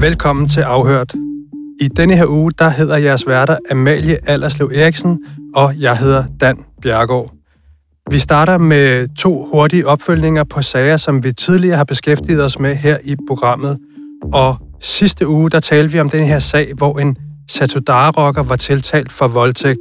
Velkommen til Afhørt. I denne her uge, der hedder jeres værter Amalie Allerslev Eriksen, og jeg hedder Dan Bjergård. Vi starter med to hurtige opfølgninger på sager, som vi tidligere har beskæftiget os med her i programmet. Og sidste uge, der talte vi om den her sag, hvor en Satudara-rocker var tiltalt for voldtægt.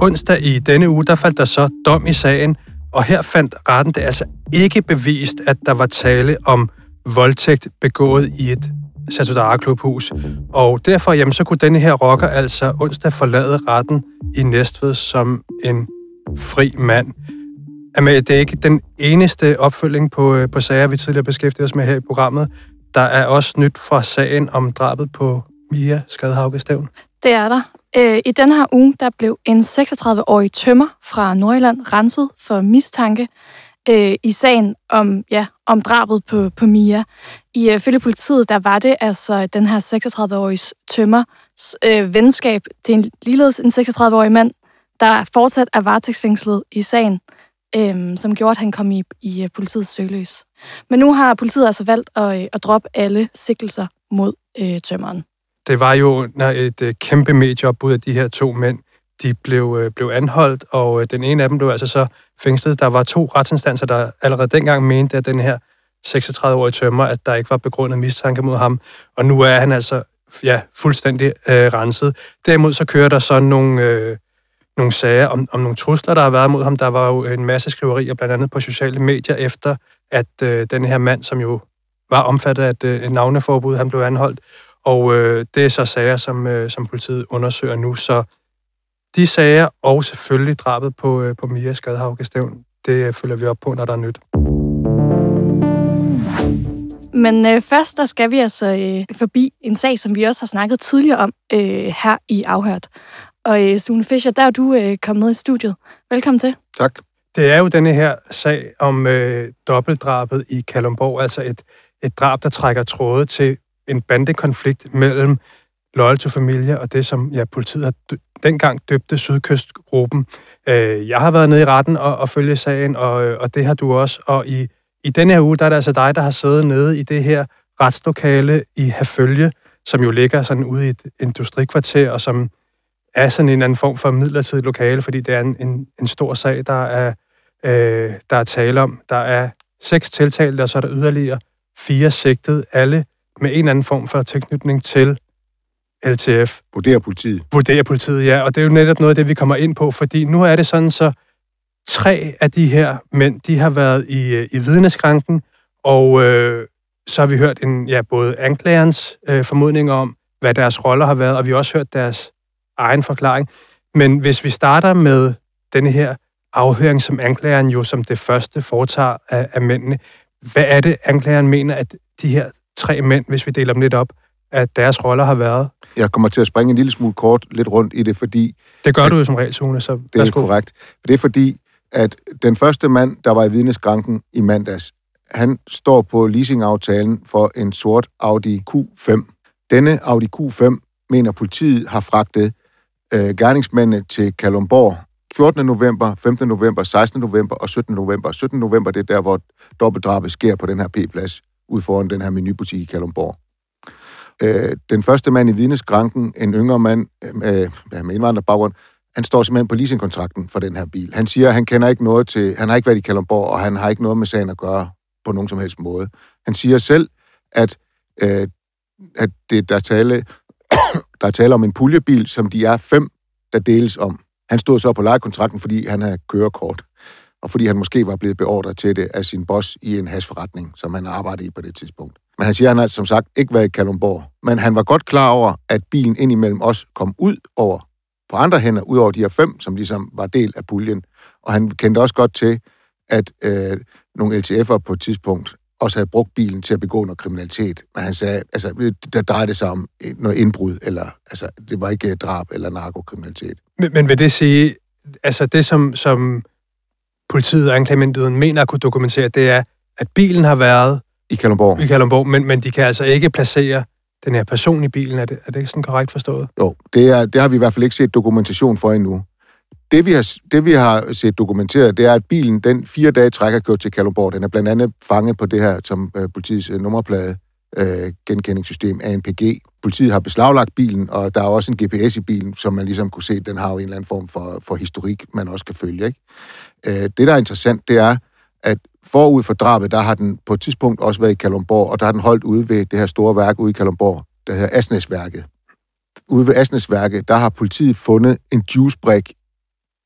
Onsdag i denne uge, der faldt der så dom i sagen, og her fandt retten det altså ikke bevist, at der var tale om voldtægt begået i et Satudara klubhus. Og derfor jamen, så kunne denne her rocker altså onsdag forlade retten i Næstved som en fri mand. Amalie, det er ikke den eneste opfølging på, øh, på sager, vi tidligere beskæftigede os med her i programmet. Der er også nyt fra sagen om drabet på Mia Skadhauke Stævn. Det er der. Øh, I den her uge, der blev en 36-årig tømmer fra Nordjylland renset for mistanke øh, i sagen om, ja, om drabet på, på Mia. I øh, politiet, der var det altså den her 36-årige tømmer øh, venskab til en ligeledes en 36-årig mand, der fortsat er varetægtsfængslet i sagen, øh, som gjorde, at han kom i, i øh, politiets søgeløs. Men nu har politiet altså valgt at, øh, at droppe alle sigtelser mod øh, tømmeren. Det var jo et øh, kæmpe medieopbud af de her to mænd. De blev, øh, blev anholdt, og øh, den ene af dem blev altså så fængslet. Der var to retsinstanser, der allerede dengang mente, at den her 36-årige tømmer, at der ikke var begrundet mistanke mod ham. Og nu er han altså ja, fuldstændig øh, renset. Derimod så kører der så nogle, øh, nogle sager om, om nogle trusler, der har været mod ham. Der var jo en masse skriverier, blandt andet på sociale medier, efter at øh, den her mand, som jo var omfattet af et, øh, navneforbud, han blev anholdt. Og øh, det er så sager, som, øh, som politiet undersøger nu. Så de sager, og selvfølgelig drabet på, øh, på Mia Skadhauke Stævn, det følger vi op på, når der er nyt. Men øh, først, der skal vi altså øh, forbi en sag, som vi også har snakket tidligere om øh, her i Afhørt. Og øh, Sune Fischer, der er du øh, kommet med i studiet. Velkommen til. Tak. Det er jo denne her sag om øh, dobbeltdrabet i Kalumborg, altså et, et drab, der trækker tråde til en bandekonflikt mellem Loyal to Familie og det, som ja, politiet har dengang døbte Sydkystgruppen. Øh, jeg har været nede i retten og, og følge sagen, og, og det har du også. Og i, i denne her uge, der er det altså dig, der har siddet nede i det her retslokale i Herfølge, som jo ligger sådan ude i et industrikvarter, og som er sådan en anden form for midlertidig lokale, fordi det er en, en, en stor sag, der er, øh, der er tale om. Der er seks tiltalte, og så er der yderligere fire sigtet, alle med en anden form for tilknytning til LTF. Vurderer politiet. Vurderer politiet, ja. Og det er jo netop noget af det, vi kommer ind på, fordi nu er det sådan, så tre af de her mænd, de har været i, øh, i vidneskranken, og øh, så har vi hørt en, ja, både anklagerens øh, formodning om, hvad deres roller har været, og vi har også hørt deres egen forklaring. Men hvis vi starter med denne her afhøring, som anklageren jo som det første foretager af, af mændene, hvad er det, anklageren mener, at de her tre mænd, hvis vi deler dem lidt op, at deres roller har været? Jeg kommer til at springe en lille smule kort lidt rundt i det, fordi... Det gør at, du jo som regel, Sune, så Det er korrekt. Det er fordi, at den første mand, der var i vidneskranken i mandags, han står på leasingaftalen for en sort Audi Q5. Denne Audi Q5 mener politiet har fragtet øh, gerningsmændene til Kalumborg 14. november, 15. november, 16. november og 17. november. 17. november, det er der, hvor dobbeltdrabet sker på den her P-plads, ud foran den her menubutik i Kalumborg. Øh, den første mand i vidneskranken, en yngre mand øh, med indvandrerbaggrund, han står simpelthen på leasingkontrakten for den her bil. Han siger, at han kender ikke noget til, han har ikke været i Kalundborg, og han har ikke noget med sagen at gøre på nogen som helst måde. Han siger selv, at, øh, at det, der, tale, der er tale om en puljebil, som de er fem, der deles om. Han stod så på lejekontrakten, fordi han havde kørekort, og fordi han måske var blevet beordret til det af sin boss i en hasforretning, som han arbejdede i på det tidspunkt. Men han siger, at han har som sagt ikke været i Kalundborg. Men han var godt klar over, at bilen indimellem også kom ud over på andre hænder, ud over de her fem, som ligesom var del af puljen. Og han kendte også godt til, at øh, nogle LTF'er på et tidspunkt også havde brugt bilen til at begå noget kriminalitet. Men han sagde, altså, der drejede sig om noget indbrud, eller altså, det var ikke drab eller narkokriminalitet. Men, men vil det sige, altså det som, som politiet og anklagemyndigheden mener at kunne dokumentere, det er, at bilen har været i Kalundborg. I Kalundborg, men, men de kan altså ikke placere den her person i bilen. Er det, er det ikke sådan korrekt forstået? Jo, det, er, det har vi i hvert fald ikke set dokumentation for endnu. Det vi, har, det, vi har set dokumenteret, det er, at bilen den fire dage trækker kørt til Kalundborg. Den er blandt andet fanget på det her, som øh, politiets øh, nummerplade øh, genkendingssystem, ANPG. Politiet har beslaglagt bilen, og der er også en GPS i bilen, som man ligesom kunne se, den har jo en eller anden form for, for historik, man også kan følge. Ikke? Øh, det, der er interessant, det er, at forud for drabet, der har den på et tidspunkt også været i Kalumborg, og der har den holdt ude ved det her store værk ude i Kalumborg, der hedder Asnesværket. Ude ved Asnesværket, der har politiet fundet en juicebrik,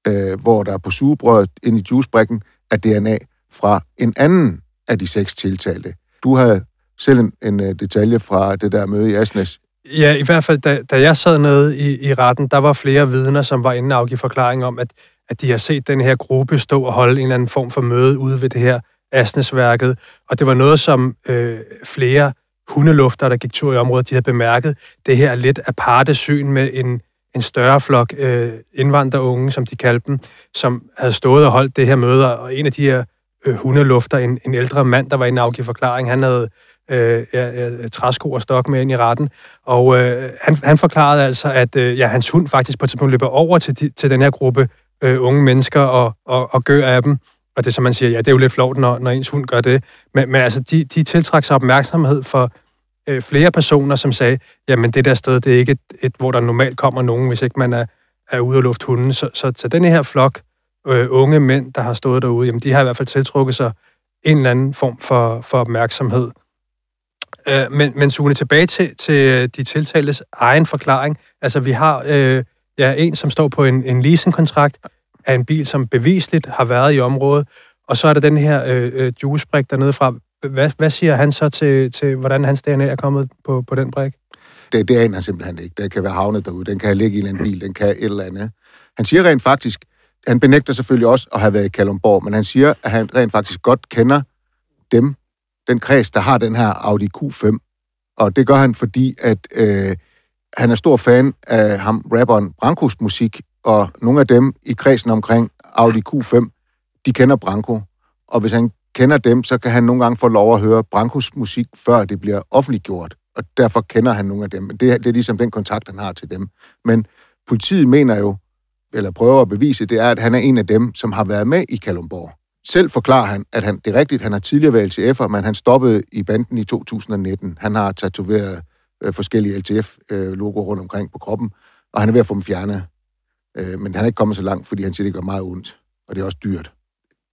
øh, hvor der er på sugebrødet ind i juicebrikken af DNA fra en anden af de seks tiltalte. Du havde selv en, en øh, detalje fra det der møde i Asnes. Ja, i hvert fald, da, da jeg sad nede i, i retten, der var flere vidner, som var inde og afgive forklaring om, at, at de har set den her gruppe stå og holde en eller anden form for møde ude ved det her Asnesværket. Og det var noget, som øh, flere hundelufter, der gik tur i området, de havde bemærket. Det her lidt aparte syn med en, en større flok øh, indvandrerunge, som de kaldte dem, som havde stået og holdt det her møde, og en af de her øh, hundelufter, en, en ældre mand, der var inde og afgive forklaring, han havde øh, ja, træsko og stok med ind i retten. Og øh, han, han forklarede altså, at øh, ja, hans hund faktisk på et tidspunkt løber over til, de, til den her gruppe øh, unge mennesker og, og, og gør af dem. Og det som man siger, ja, det er jo lidt flot, når, når ens hund gør det. Men, men altså, de, de tiltrækker sig opmærksomhed for øh, flere personer, som sagde, jamen det der sted, det er ikke et, et hvor der normalt kommer nogen, hvis ikke man er, er ude og lufte hunden. Så, så, så den her flok øh, unge mænd, der har stået derude, jamen de har i hvert fald tiltrukket sig en eller anden form for, for opmærksomhed. Øh, men, men Sune, tilbage til, til øh, de tiltaltes egen forklaring. Altså, vi har øh, ja, en, som står på en, en leasingkontrakt af en bil, som bevisligt har været i området, og så er der den her øh, øh juicebrik dernede fra. Hvad, hvad siger han så til, til, hvordan hans DNA er kommet på, på den brik? Det, det aner han simpelthen ikke. Den kan være havnet derude. Den kan ligge i en bil. Den kan et eller andet. Han siger rent faktisk, han benægter selvfølgelig også at have været i Kalumborg, men han siger, at han rent faktisk godt kender dem, den kreds, der har den her Audi Q5. Og det gør han, fordi at øh, han er stor fan af ham, rapperen Brankos musik, og nogle af dem i kredsen omkring Audi Q5, de kender Branko. Og hvis han kender dem, så kan han nogle gange få lov at høre Brankos musik, før det bliver offentliggjort. Og derfor kender han nogle af dem. Det, det er ligesom den kontakt, han har til dem. Men politiet mener jo, eller prøver at bevise, det er, at han er en af dem, som har været med i Kalumborg. Selv forklarer han, at han, det er rigtigt, han har tidligere været LTF'er, men han stoppede i banden i 2019. Han har tatoveret øh, forskellige LTF-logoer øh, rundt omkring på kroppen, og han er ved at få dem fjernet. Øh, men han er ikke kommet så langt, fordi han siger, det gør meget ondt, og det er også dyrt.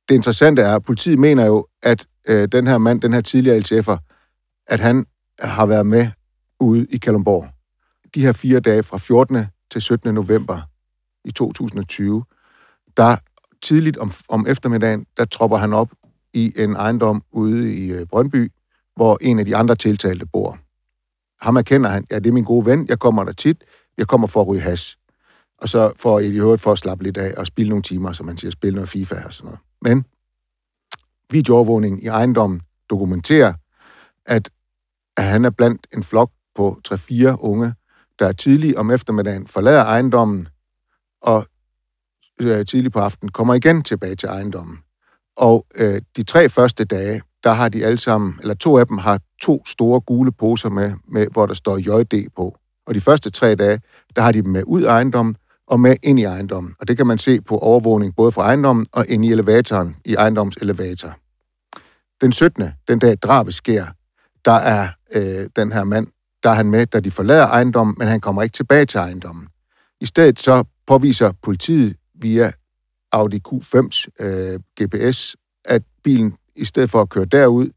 Det interessante er, at politiet mener jo, at øh, den her mand, den her tidligere LTF'er, at han har været med ude i Kalundborg. De her fire dage fra 14. til 17. november i 2020, der tidligt om, om eftermiddagen, der tropper han op i en ejendom ude i øh, Brøndby, hvor en af de andre tiltalte bor. Ham erkender han, ja, det er min gode ven, jeg kommer der tit, jeg kommer for at ryge has. Og så for i øvrigt for at slappe lidt af og spille nogle timer, som man siger, spille noget FIFA og sådan noget. Men videoovervågning i ejendommen dokumenterer, at, at han er blandt en flok på 3-4 unge, der tidlig om eftermiddagen forlader ejendommen og øh, tidlig på aftenen kommer igen tilbage til ejendommen. Og øh, de tre første dage, der har de alle sammen, eller to af dem har to store gule poser med, med hvor der står JD på. Og de første tre dage, der har de dem med ud af ejendommen og med ind i ejendommen. Og det kan man se på overvågning både fra ejendommen og ind i elevatoren, i ejendommens elevator. Den 17. den dag drabet sker, der er øh, den her mand, der er han med, da de forlader ejendommen, men han kommer ikke tilbage til ejendommen. I stedet så påviser politiet via Audi Q5's øh, GPS, at bilen i stedet for at køre derud,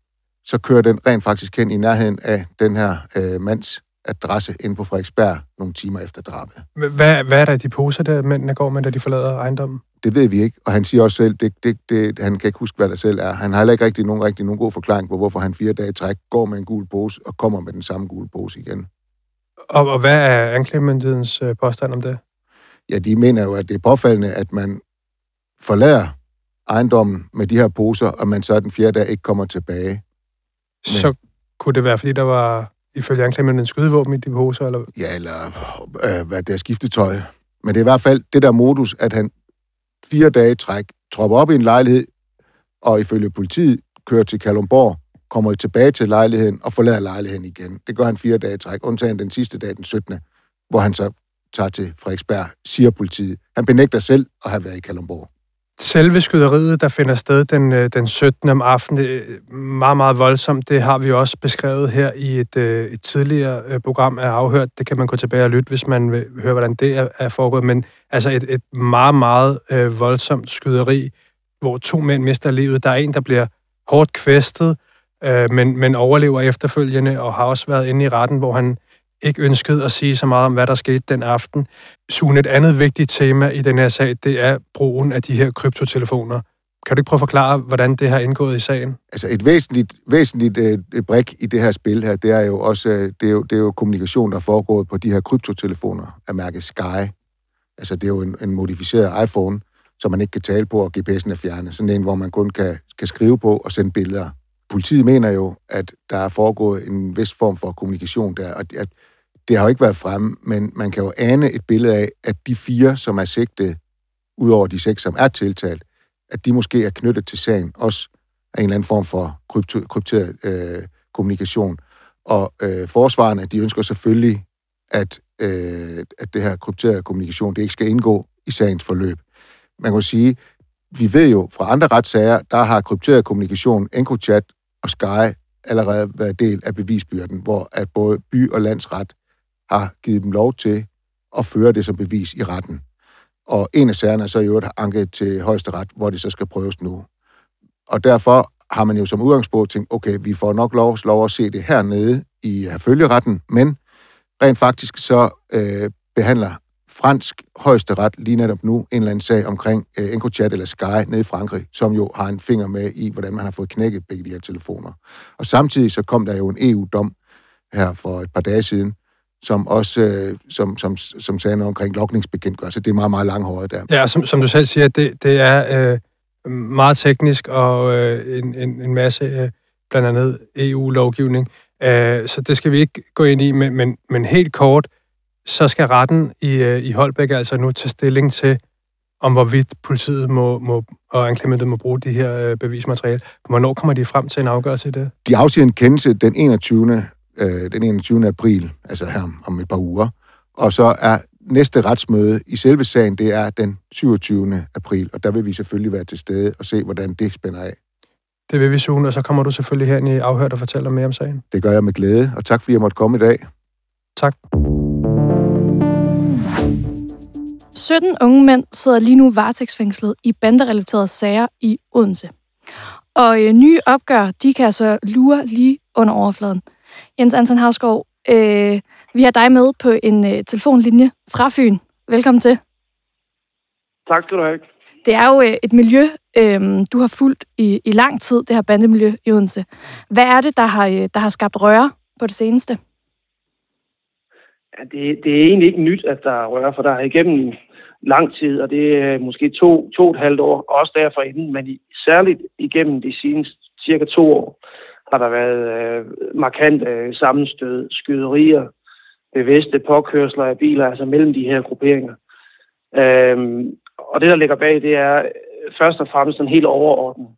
så kører den rent faktisk hen i nærheden af den her øh, mands adresse inde på Frederiksberg nogle timer efter drabet. Hvad, hvad er der i de poser, der mændene går med, da de forlader ejendommen? Det ved vi ikke, og han siger også selv, det, det, det, han kan ikke huske, hvad der selv er. Han har heller ikke rigtig nogen, rigtig nogen god forklaring på, hvorfor han fire dage træk går med en gul pose og kommer med den samme gule pose igen. Og, og hvad er anklagemyndighedens øh, påstand om det? Ja, de mener jo, at det er påfaldende, at man forlader ejendommen med de her poser, og man så den fjerde dag ikke kommer tilbage. Men... Så kunne det være, fordi der var ifølge anklagemyndigheden skydevåben i de poser? Eller? Ja, eller øh, hvad det er skiftetøj. Men det er i hvert fald det der modus, at han fire dage træk tropper op i en lejlighed, og ifølge politiet kører til Kalumborg, kommer tilbage til lejligheden og forlader lejligheden igen. Det gør han fire dage træk, undtagen den sidste dag, den 17., hvor han så tager til Frederiksberg, siger politiet. Han benægter selv at have været i Kalundborg selve skyderiet, der finder sted den, øh, den 17. om aftenen, øh, meget, meget voldsomt. Det har vi også beskrevet her i et, øh, et tidligere program af Afhørt. Det kan man gå tilbage og lytte, hvis man vil høre, hvordan det er, er foregået. Men altså et, et meget, meget øh, voldsomt skyderi, hvor to mænd mister livet. Der er en, der bliver hårdt kvæstet, øh, men, men overlever efterfølgende og har også været inde i retten, hvor han ikke ønskede at sige så meget om, hvad der skete den aften. Sune, et andet vigtigt tema i den her sag, det er brugen af de her kryptotelefoner. Kan du ikke prøve at forklare, hvordan det har indgået i sagen? Altså et væsentligt, væsentligt øh, brik i det her spil her, det er jo også øh, det er jo, det er jo kommunikation, der er foregået på de her kryptotelefoner af mærket Sky. Altså det er jo en, en modificeret iPhone, som man ikke kan tale på, og GPS'en er fjernet. Sådan en, hvor man kun kan, kan skrive på og sende billeder. Politiet mener jo, at der er foregået en vis form for kommunikation der, og at det har jo ikke været fremme, men man kan jo ane et billede af, at de fire, som er sigtet, ud over de seks, som er tiltalt, at de måske er knyttet til sagen, også af en eller anden form for krypteret øh, kommunikation. Og øh, forsvarerne, de ønsker selvfølgelig, at, øh, at det her krypterede kommunikation, det ikke skal indgå i sagens forløb. Man kan sige, vi ved jo fra andre retssager, der har krypteret kommunikation, EncroChat og Sky allerede været del af bevisbyrden, hvor at både by- og landsret har givet dem lov til at føre det som bevis i retten. Og en af sagerne er så i øvrigt anket til højesteret, hvor det så skal prøves nu. Og derfor har man jo som udgangspunkt tænkt, okay, vi får nok lov, lov at se det hernede i øh, følgeretten, men rent faktisk så øh, behandler fransk højesteret lige netop nu en eller anden sag omkring øh, EncroChat eller Sky nede i Frankrig, som jo har en finger med i, hvordan man har fået knækket begge de her telefoner. Og samtidig så kom der jo en EU-dom her for et par dage siden, som også øh, som, som, som sagde noget omkring lokningsbekendtgørelse. Det er meget, meget langhåret der. Ja, som, som du selv siger, det, det er øh, meget teknisk og øh, en, en, en masse, øh, blandt andet EU-lovgivning. Øh, så det skal vi ikke gå ind i, men, men, men helt kort, så skal retten i, øh, i Holbæk altså nu tage stilling til, om hvorvidt politiet må, må, og anklagemyndigheden må bruge de her øh, bevismateriale. Hvornår kommer de frem til en afgørelse i det? De afsiger en kendelse den 21 øh, den 21. april, altså her om et par uger. Og så er næste retsmøde i selve sagen, det er den 27. april, og der vil vi selvfølgelig være til stede og se, hvordan det spænder af. Det vil vi, Sune, og så kommer du selvfølgelig her i afhørt og fortæller mere om sagen. Det gør jeg med glæde, og tak fordi jeg måtte komme i dag. Tak. 17 unge mænd sidder lige nu varetægtsfængslet i banderelaterede sager i Odense. Og øh, nye opgør, de kan altså lure lige under overfladen. Jens Anton Havsgaard, øh, vi har dig med på en øh, telefonlinje fra Fyn. Velkommen til. Tak skal du have. Det er jo øh, et miljø, øh, du har fulgt i, i lang tid, det her bandemiljø i Odense. Hvad er det, der har, øh, der har skabt røre på det seneste? Ja, det, det er egentlig ikke nyt, at der er røre, for der er igennem lang tid, og det er måske to, to og et halvt år, også derfor inden, men i, særligt igennem de seneste cirka to år, har der været øh, markante øh, sammenstød, skyderier, bevidste påkørsler af biler, altså mellem de her grupperinger. Øhm, og det, der ligger bag, det er øh, først og fremmest en helt overordnet,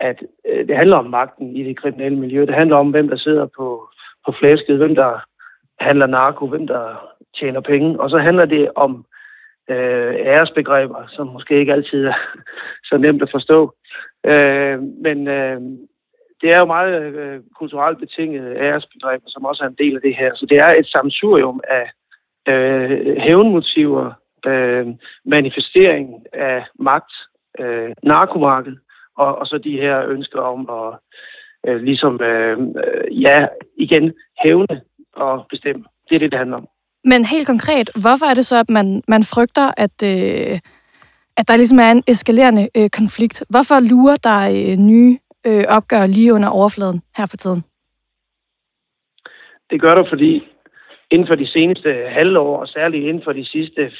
at øh, det handler om magten i det kriminelle miljø. Det handler om, hvem der sidder på, på flæsket, hvem der handler narko, hvem der tjener penge. Og så handler det om øh, æresbegreber, som måske ikke altid er så nemt at forstå. Øh, men øh, det er jo meget øh, kulturelt betinget æresbegreber, som også er en del af det her. Så det er et samsurium af øh, hævnmotiver, øh, manifestering af magt, øh, narkomarked, og, og så de her ønsker om at øh, ligesom, øh, øh ja, igen, hævne og bestemme. Det er det, det handler om. Men helt konkret, hvorfor er det så, at man, man frygter, at, øh, at der ligesom er en eskalerende øh, konflikt? Hvorfor lurer der øh, nye øh, opgør lige under overfladen her for tiden? Det gør der, fordi inden for de seneste halvår, og særligt inden for de sidste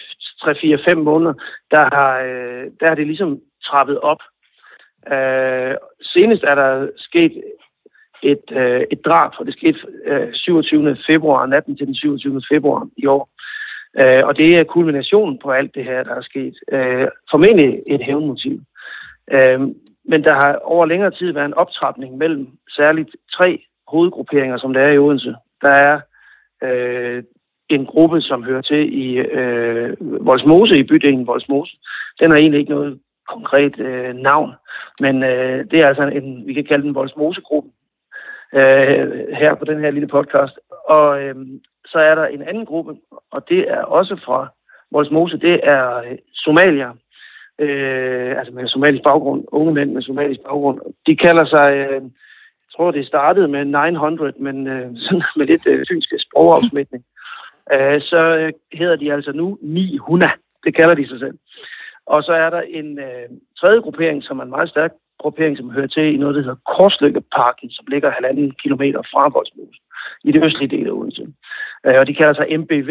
3-4-5 måneder, der har, øh, der har det ligesom trappet op. Øh, senest er der sket et, øh, et drab, og det skete øh, 27. februar, natten til den 27. februar i år. Øh, og det er kulminationen på alt det her, der er sket. Øh, formentlig et hævnmotiv. Øh, men der har over længere tid været en optrapning mellem særligt tre hovedgrupperinger, som der er i Odense. Der er øh, en gruppe, som hører til i øh, Volsmose, i bydelen Volsmose. Den har egentlig ikke noget konkret øh, navn, men øh, det er altså en, vi kan kalde den Volsmose-gruppen øh, her på den her lille podcast. Og øh, så er der en anden gruppe, og det er også fra Voldsmose, det er Somalia. somalier, øh, altså med somalisk baggrund, unge mænd med somalisk baggrund. De kalder sig, øh, jeg tror det startede med 900, men øh, sådan med lidt øh, fynske sprogafsmætning. Øh, så øh, hedder de altså nu 900, det kalder de sig selv. Og så er der en øh, tredje gruppering, som er en meget stærk gruppering, som hører til i noget, der hedder Korslykkeparken, som ligger halvanden kilometer fra Voldsmose, i det østlige del af Odense. Øh, og de kalder sig MBV,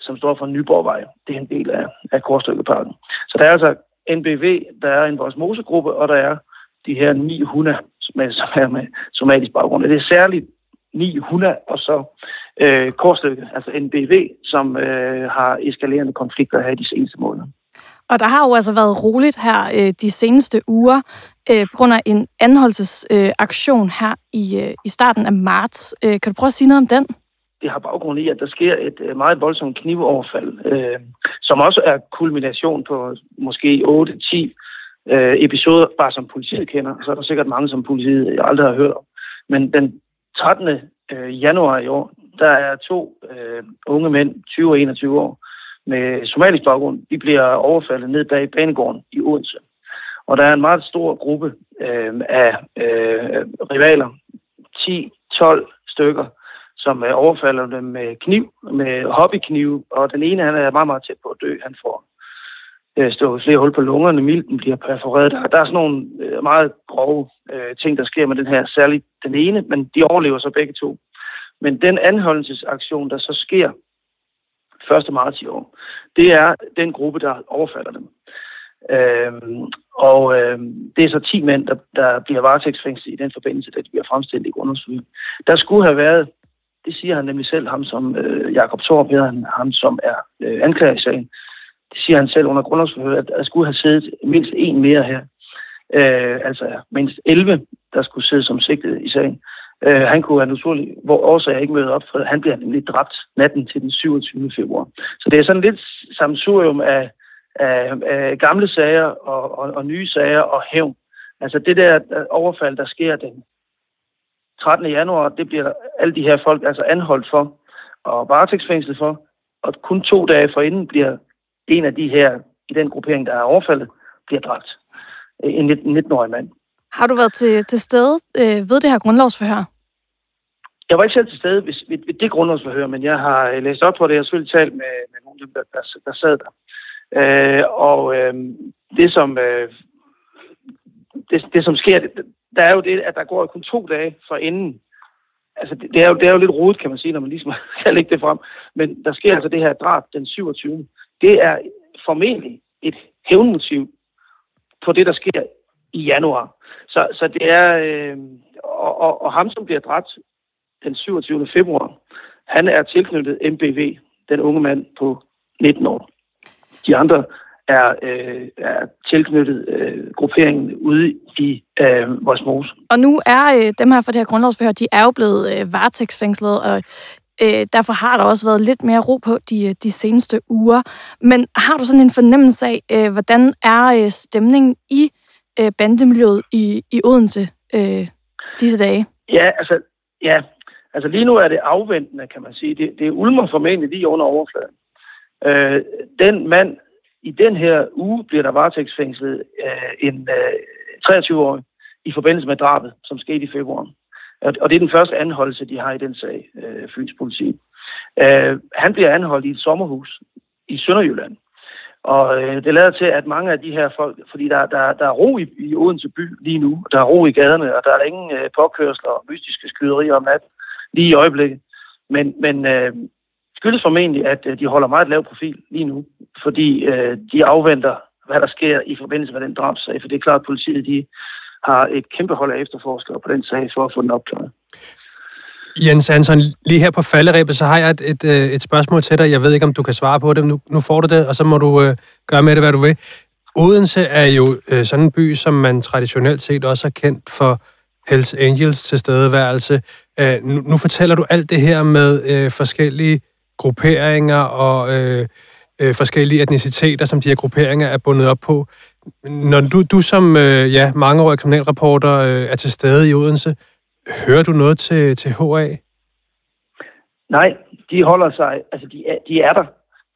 som står for Nyborgvej. Det er en del af, af Korslykkeparken. Så der er altså NBV, der er en Voldsmose-gruppe, og der er de her 900, med, som er med somatisk baggrund. Det er særligt 900 og så øh, Korsløkke, altså NBV, som øh, har eskalerende konflikter her de seneste måneder. Og der har jo altså været roligt her øh, de seneste uger øh, på grund af en anholdelsesaktion øh, her i, øh, i starten af marts. Øh, kan du prøve at sige noget om den? Det har baggrund i, at der sker et øh, meget voldsomt knivoverfald, øh, som også er kulmination på måske 8-10 øh, episoder, bare som politiet kender. Så er der sikkert mange, som politiet aldrig har hørt om. Men den 13. Øh, januar i år, der er to øh, unge mænd, 20 og 21 år, med somalisk baggrund, de bliver overfaldet ned bag banegården i Odense. Og der er en meget stor gruppe øh, af øh, rivaler, 10-12 stykker, som øh, overfalder dem med kniv, med hobbykniv, og den ene han er meget, meget tæt på at dø. Han får øh, stået flere hul på lungerne, milten bliver perforeret. Der, der er sådan nogle øh, meget grove øh, ting, der sker med den her, særligt den ene, men de overlever så begge to. Men den anholdelsesaktion, der så sker 1. marts i år, det er den gruppe, der overfalder dem. Øhm, og øhm, det er så 10 mænd, der, der bliver varetægtsfængslet i den forbindelse, der de bliver fremstillet i grundlovsforhøring. Der skulle have været, det siger han nemlig selv, ham som øh, Jakob Thorp hedder han, ham som er øh, anklager i sagen, det siger han selv under grundlovsforhøret, at der skulle have siddet mindst en mere her. Øh, altså mindst 11, der skulle sidde som sigtet i sagen. Øh, han kunne have naturlig, hvor årsager ikke møde op, for han bliver nemlig dræbt natten til den 27. februar. Så det er sådan lidt samsurium af, af, af gamle sager og, og, og nye sager og hævn. Altså det der overfald, der sker den 13. januar, det bliver alle de her folk altså anholdt for og varetægtsfængslet for, og kun to dage forinden bliver en af de her i den gruppering, der er overfaldet, bliver dræbt. En 19-årig mand. Har du været til, til stede øh, ved det her grundlovsforhør? Jeg var ikke selv til stede ved, ved, ved det grundlovsforhør, men jeg har øh, læst op på det. Jeg har selvfølgelig talt med, med nogle af dem, der, der, der sad der. Øh, og øh, det, som, øh, det, det, som sker, det, der er jo det, at der går kun to dage for inden. Altså, det, det, er jo, det er jo lidt rodet, kan man sige, når man ligesom kan lægge det frem. Men der sker altså det her drab den 27. Det er formentlig et hævnmotiv på det, der sker i januar. Så, så det er... Øh, og, og, og ham, som bliver dræbt den 27. februar, han er tilknyttet MBV, den unge mand på 19 år. De andre er, øh, er tilknyttet øh, grupperingen ude i øh, Vorsmose. Og nu er øh, dem her for det her grundlovsforhør, de er jo blevet øh, varetægtsfængslet, og øh, derfor har der også været lidt mere ro på de, de seneste uger. Men har du sådan en fornemmelse af, øh, hvordan er øh, stemningen i øh, bandemiljøet i, i Odense øh, disse dage? Ja, altså, ja, altså lige nu er det afventende, kan man sige. Det, det er ulmer formentlig lige under overfladen. Øh, den mand, i den her uge bliver der varetægtsfængslet øh, en øh, 23-årig i forbindelse med drabet, som skete i februar. Og det er den første anholdelse, de har i den sag, øh, Fyns politi. Øh, han bliver anholdt i et sommerhus i Sønderjylland. Og øh, det lader til, at mange af de her folk, fordi der, der, der er ro i, i Odense by lige nu, der er ro i gaderne, og der er ingen øh, påkørsler og mystiske skyderier om natten lige i øjeblikket. Men, men øh, skyldes formentlig, at øh, de holder meget lav profil lige nu, fordi øh, de afventer, hvad der sker i forbindelse med den drabsag. For det er klart, at politiet de har et kæmpe hold af efterforskere på den sag for at få den opklaret. Jens Hansen, lige her på falderæbet, så har jeg et, et, øh, et spørgsmål til dig. Jeg ved ikke, om du kan svare på det. Nu, nu får du det, og så må du øh, gøre med det, hvad du vil. Odense er jo øh, sådan en by, som man traditionelt set også har kendt for Hells Angels tilstedeværelse. Øh, nu, nu fortæller du alt det her med øh, forskellige grupperinger og øh, øh, forskellige etniciteter, som de her grupperinger er bundet op på. Når du, du som øh, ja, mangeårig kriminalreporter øh, er til stede i Odense, hører du noget til, til HA? Nej, de holder sig, altså de er, de er der.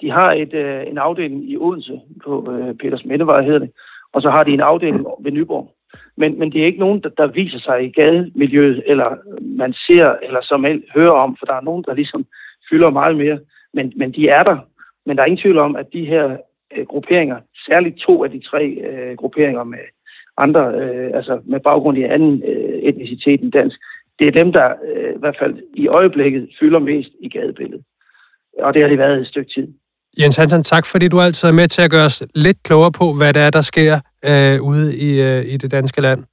De har et, øh, en afdeling i Odense på øh, Peters Mændevej, hedder det, og så har de en afdeling ved Nyborg. Men, men det er ikke nogen, der, der viser sig i gademiljøet, eller man ser, eller som helst hører om, for der er nogen, der ligesom fylder meget mere. Men, men de er der. Men der er ingen tvivl om, at de her øh, grupperinger, særligt to af de tre øh, grupperinger med andre, øh, altså med baggrund i anden øh, etnicitet end dansk, det er dem, der øh, i hvert fald i øjeblikket fylder mest i gadebilledet. Og det har det været et stykke tid. Jens Hansen, tak fordi du altid er med til at gøre os lidt klogere på, hvad det er, der sker øh, ude i, øh, i det danske land.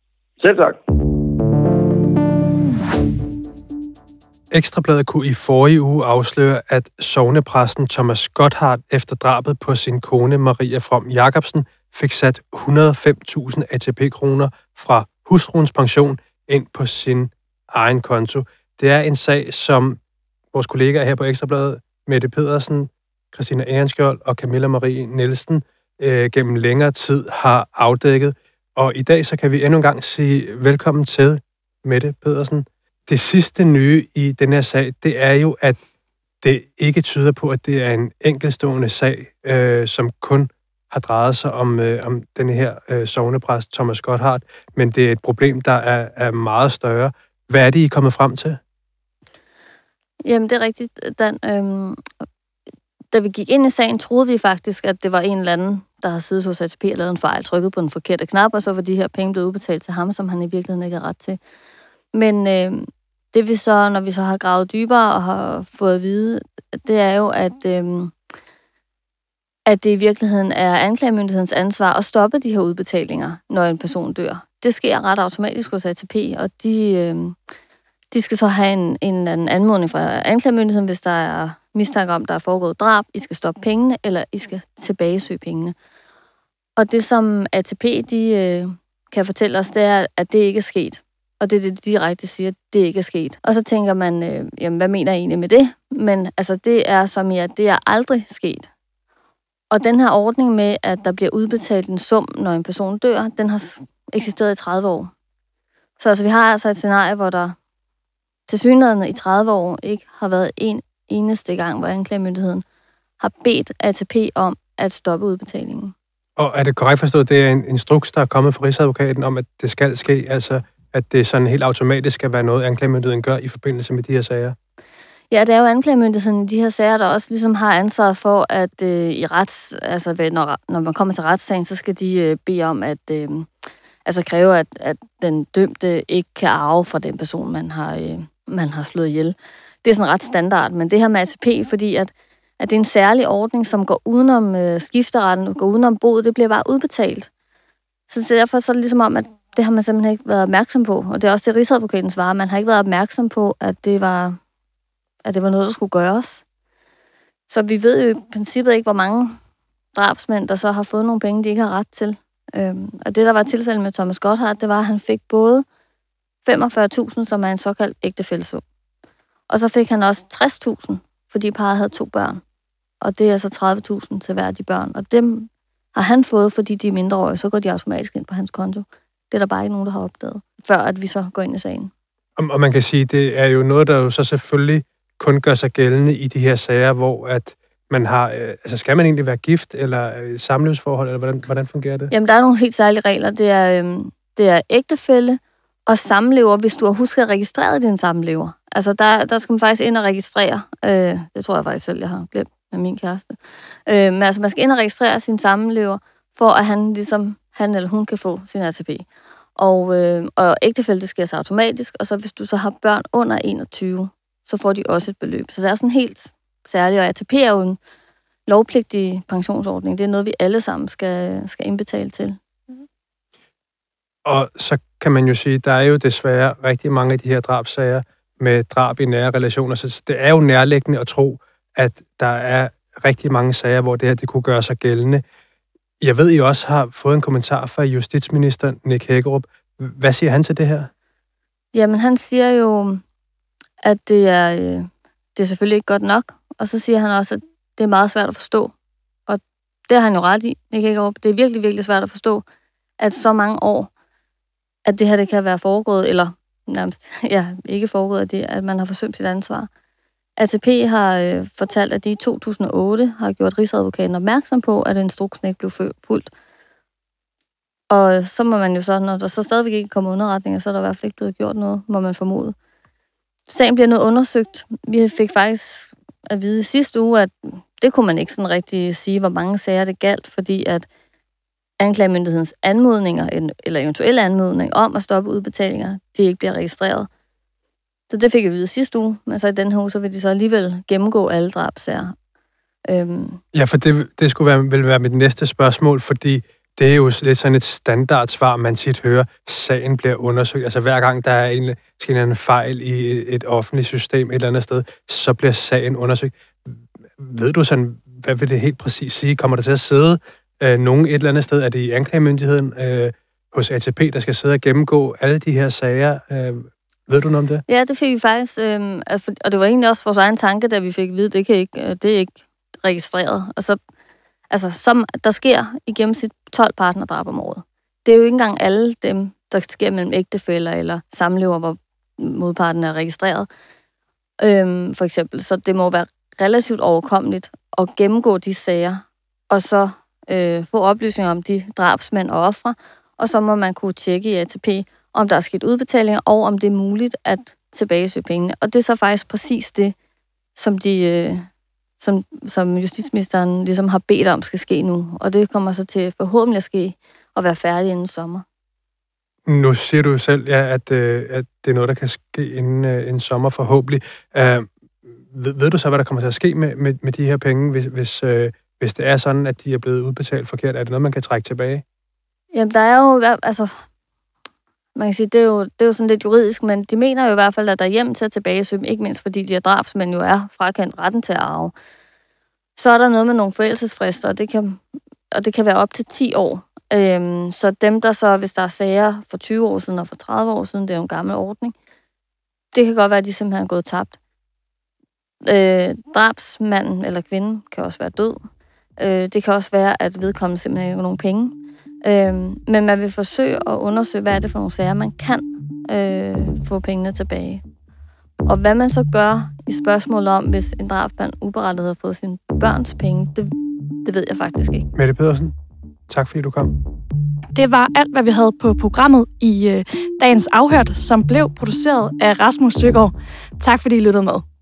Selv tak. Ekstrabladet kunne i forrige uge afsløre, at sovnepræsten Thomas Gotthardt efter drabet på sin kone Maria From Jacobsen fik sat 105.000 ATP-kroner fra hustruens pension ind på sin egen konto. Det er en sag, som vores kollegaer her på Ekstrabladet, Mette Pedersen, Christina Ehrenskjold og Camilla Marie Nielsen, øh, gennem længere tid har afdækket. Og i dag så kan vi endnu en gang sige velkommen til Mette Pedersen. Det sidste nye i den her sag, det er jo, at det ikke tyder på, at det er en enkelstående sag, øh, som kun har drejet sig om, øh, om den her øh, sovnepræst Thomas Gotthardt, men det er et problem, der er, er meget større. Hvad er det, I er kommet frem til? Jamen, det er rigtigt, Dan. Øhm, da vi gik ind i sagen, troede vi faktisk, at det var en eller anden, der har siddet hos ATP og lavet en fejl, trykket på den forkerte knap, og så var de her penge blevet udbetalt til ham, som han i virkeligheden ikke har ret til. Men øh, det vi så, når vi så har gravet dybere og har fået at vide, det er jo, at, øh, at det i virkeligheden er anklagemyndighedens ansvar at stoppe de her udbetalinger, når en person dør. Det sker ret automatisk hos ATP, og de, øh, de skal så have en, en eller anden anmodning fra anklagemyndigheden, hvis der er mistanke om, der er foregået drab. I skal stoppe pengene, eller I skal tilbagesøge pengene. Og det, som ATP de, øh, kan fortælle os, det er, at det ikke er sket. Og det er det, de direkte siger, det ikke er sket. Og så tænker man, øh, jamen, hvad mener jeg egentlig med det? Men altså, det er som i, at det er aldrig sket. Og den her ordning med, at der bliver udbetalt en sum, når en person dør, den har eksisteret i 30 år. Så altså, vi har altså et scenarie, hvor der til synligheden i 30 år ikke har været en eneste gang, hvor anklagemyndigheden har bedt ATP om at stoppe udbetalingen. Og er det korrekt forstået, det er en instruks, der er kommet fra Rigsadvokaten om, at det skal ske, altså at det sådan helt automatisk skal være noget, anklagemyndigheden gør i forbindelse med de her sager? Ja, det er jo anklagemyndigheden i de her sager, der også ligesom har ansvar for, at øh, i rets, altså, når, når man kommer til retssagen, så skal de øh, bede om at øh, altså kræve, at, at den dømte ikke kan arve fra den person, man har, øh, man har slået ihjel. Det er sådan ret standard, men det her med ATP, fordi at, at det er en særlig ordning, som går udenom øh, skifteretten, går udenom boet, det bliver bare udbetalt. Så derfor så er det ligesom om, at det har man simpelthen ikke været opmærksom på. Og det er også det, Rigsadvokaten svarer. Man har ikke været opmærksom på, at det var, at det var noget, der skulle gøres. Så vi ved jo i princippet ikke, hvor mange drabsmænd, der så har fået nogle penge, de ikke har ret til. Øhm, og det, der var tilfældet med Thomas Gotthard, det var, at han fik både 45.000, som er en såkaldt ægtefællesum. Og så fik han også 60.000, fordi parret havde to børn. Og det er så 30.000 til hver af de børn. Og dem har han fået, fordi de er mindreårige, så går de automatisk ind på hans konto. Det er der bare ikke nogen, der har opdaget, før at vi så går ind i sagen. Og, og man kan sige, det er jo noget, der jo så selvfølgelig kun gør sig gældende i de her sager, hvor at man har, øh, altså skal man egentlig være gift, eller øh, samlivsforhold, eller hvordan, hvordan fungerer det? Jamen, der er nogle helt særlige regler. Det er, øh, det er ægtefælde og samlever, hvis du har husket at registrere din samlever. Altså, der, der skal man faktisk ind og registrere. Øh, det tror jeg faktisk selv, jeg har glemt med min kæreste. Øh, men altså, man skal ind og registrere sin samlever, for at han ligesom, han eller hun kan få sin ATP. Og, øh, og ægtefælde, det sker så automatisk, og så hvis du så har børn under 21, så får de også et beløb. Så det er sådan helt særligt, og ATP er jo en lovpligtig pensionsordning. Det er noget, vi alle sammen skal, skal indbetale til. Og så kan man jo sige, der er jo desværre rigtig mange af de her drabsager med drab i nære relationer, så det er jo nærliggende at tro, at der er rigtig mange sager, hvor det her det kunne gøre sig gældende. Jeg ved, I også har fået en kommentar fra justitsminister Nick Hækkerup. Hvad siger han til det her? Jamen, han siger jo, at det er, øh, det er selvfølgelig ikke godt nok. Og så siger han også, at det er meget svært at forstå. Og Det har han jo ret i. Nick kan det er virkelig, virkelig svært at forstå, at så mange år, at det her det kan være foregået, eller nærmest ja, ikke foregået, at, det, at man har forsømt sit ansvar. ATP har øh, fortalt, at de i 2008 har gjort Rigsadvokaten opmærksom på, at instruksen ikke blev fuldt. Og så må man jo så, når der så stadigvæk ikke kommer underretninger, så er der i hvert fald ikke blevet gjort noget, må man formode. Sagen bliver nu undersøgt. Vi fik faktisk at vide i sidste uge, at det kunne man ikke sådan rigtig sige, hvor mange sager det galt, fordi at anklagemyndighedens anmodninger, eller eventuelle anmodning om at stoppe udbetalinger, de ikke bliver registreret. Så det fik jeg vide sidste uge, men så i den her uge, så vil de så alligevel gennemgå alle drabsager. Øhm. Ja, for det, det skulle være, vil være mit næste spørgsmål, fordi det er jo lidt sådan et standardsvar, man tit hører, sagen bliver undersøgt. Altså hver gang der er en, skal en fejl i et offentligt system et eller andet sted, så bliver sagen undersøgt. Ved du sådan, hvad vil det helt præcis sige? Kommer der til at sidde øh, nogen et eller andet sted? Er det i anklagemyndigheden øh, hos ATP, der skal sidde og gennemgå alle de her sager? Øh, ved du noget om det? Ja, det fik vi faktisk, øh, og det var egentlig også vores egen tanke, da vi fik at vide, det, kan ikke, øh, det er ikke registreret. Og så altså, som der sker i gennemsnit 12 partnerdrab om året. Det er jo ikke engang alle dem, der sker mellem ægtefæller eller samlever, hvor modparten er registreret. Øhm, for eksempel. Så det må være relativt overkommeligt at gennemgå de sager, og så øh, få oplysninger om de drabsmænd og ofre, og så må man kunne tjekke i ATP, om der er sket udbetalinger, og om det er muligt at tilbagesøge pengene. Og det er så faktisk præcis det, som de, øh, som, som justitsministeren ligesom har bedt om skal ske nu. Og det kommer så til forhåbentlig at ske og være færdig inden sommer. Nu siger du selv, ja, at, øh, at det er noget, der kan ske inden øh, en sommer forhåbentlig. Uh, ved, ved du så, hvad der kommer til at ske med, med, med de her penge, hvis, hvis, øh, hvis det er sådan, at de er blevet udbetalt forkert? Er det noget, man kan trække tilbage? Jamen, der er jo... Altså, man kan sige, det er, jo, det er jo sådan lidt juridisk, men de mener jo i hvert fald, at der er hjem til at tilbagesøge, ikke mindst fordi de er drabsmænd jo er frakendt retten til at arve. Så er der noget med nogle forældelsesfrister, og det kan, og det kan være op til 10 år. Øhm, så dem, der så, hvis der er sager for 20 år siden og for 30 år siden, det er jo en gammel ordning, det kan godt være, at de simpelthen er gået tabt. Øh, drabsmanden eller kvinden kan også være død. Øh, det kan også være, at vedkommende simpelthen ikke har nogen penge. Øhm, men man vil forsøge at undersøge, hvad er det for nogle sager, man kan øh, få pengene tilbage. Og hvad man så gør i spørgsmålet om, hvis en drabsmand uberettet har fået sine børns penge, det, det ved jeg faktisk ikke. Mette Pedersen, tak fordi du kom. Det var alt, hvad vi havde på programmet i øh, dagens afhørt, som blev produceret af Rasmus Søgaard. Tak fordi I lyttede med.